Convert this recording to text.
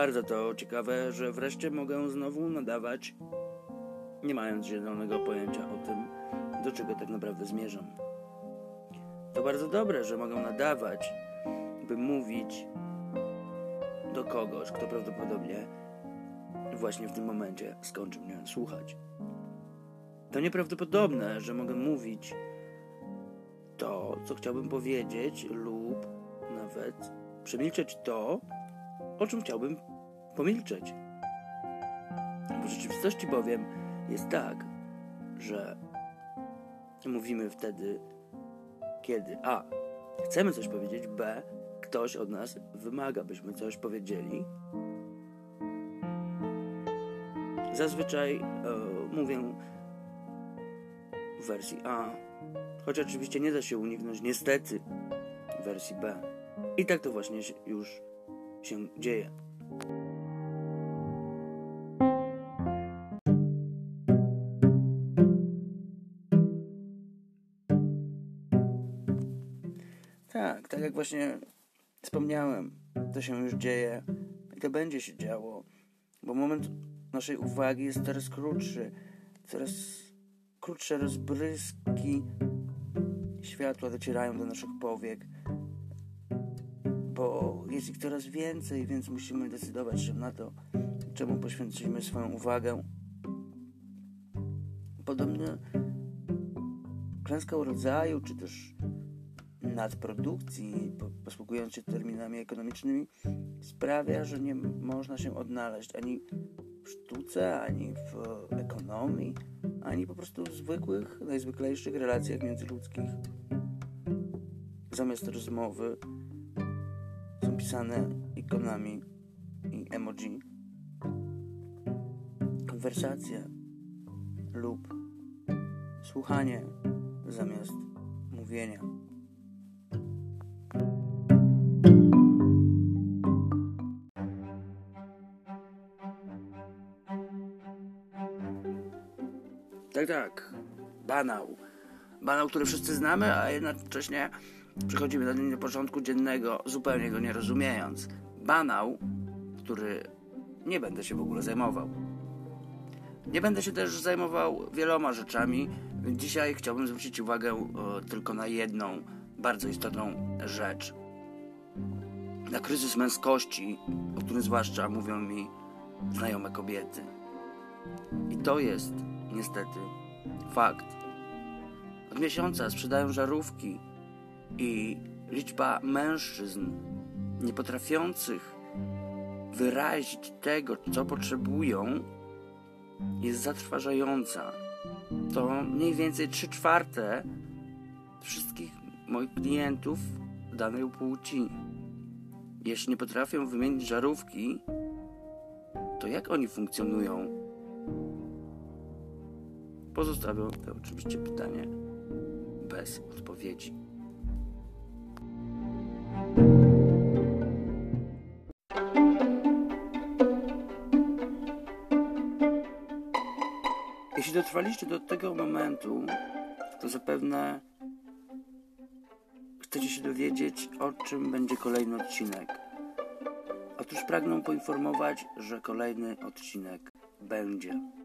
Bardzo to ciekawe, że wreszcie mogę znowu nadawać, nie mając zielonego pojęcia o tym, do czego tak naprawdę zmierzam. To bardzo dobre, że mogę nadawać, by mówić do kogoś, kto prawdopodobnie właśnie w tym momencie skończył mnie słuchać. To nieprawdopodobne, że mogę mówić to, co chciałbym powiedzieć, lub nawet przemilczeć to, o czym chciałbym pomilczeć. W rzeczywistości bowiem jest tak, że mówimy wtedy, kiedy A. Chcemy coś powiedzieć, B. Ktoś od nas wymaga, byśmy coś powiedzieli. Zazwyczaj e, mówię w wersji A, choć oczywiście nie da się uniknąć niestety wersji B. I tak to właśnie już się dzieje. Tak, tak jak właśnie wspomniałem, to się już dzieje i to będzie się działo, bo moment naszej uwagi jest coraz krótszy, coraz krótsze rozbryski światła docierają do naszych powiek, bo jest ich coraz więcej, więc musimy decydować się na to, czemu poświęcimy swoją uwagę. Podobnie klęska urodzaju, czy też nadprodukcji, posługując się terminami ekonomicznymi, sprawia, że nie można się odnaleźć ani w sztuce, ani w ekonomii, ani po prostu w zwykłych, najzwyklejszych relacjach międzyludzkich. Zamiast rozmowy są pisane ikonami i emoji. Konwersacja lub słuchanie zamiast mówienia. Tak, tak. Banał. Banał, który wszyscy znamy, a jednocześnie przychodzimy do niego porządku dziennego, zupełnie go nie rozumiejąc. Banał, który nie będę się w ogóle zajmował. Nie będę się też zajmował wieloma rzeczami. Dzisiaj chciałbym zwrócić uwagę o, tylko na jedną bardzo istotną rzecz. Na kryzys męskości, o którym zwłaszcza mówią mi znajome kobiety. I to jest niestety fakt. Od miesiąca sprzedają żarówki i liczba mężczyzn nie potrafiących wyrazić tego, co potrzebują, jest zatrważająca. To mniej więcej 3 czwarte wszystkich moich klientów danej płci. Jeśli nie potrafią wymienić żarówki, to jak oni funkcjonują? Pozostawiam to oczywiście pytanie bez odpowiedzi. Jeśli dotrwaliście do tego momentu, to zapewne chcecie się dowiedzieć, o czym będzie kolejny odcinek. Otóż pragnę poinformować, że kolejny odcinek będzie.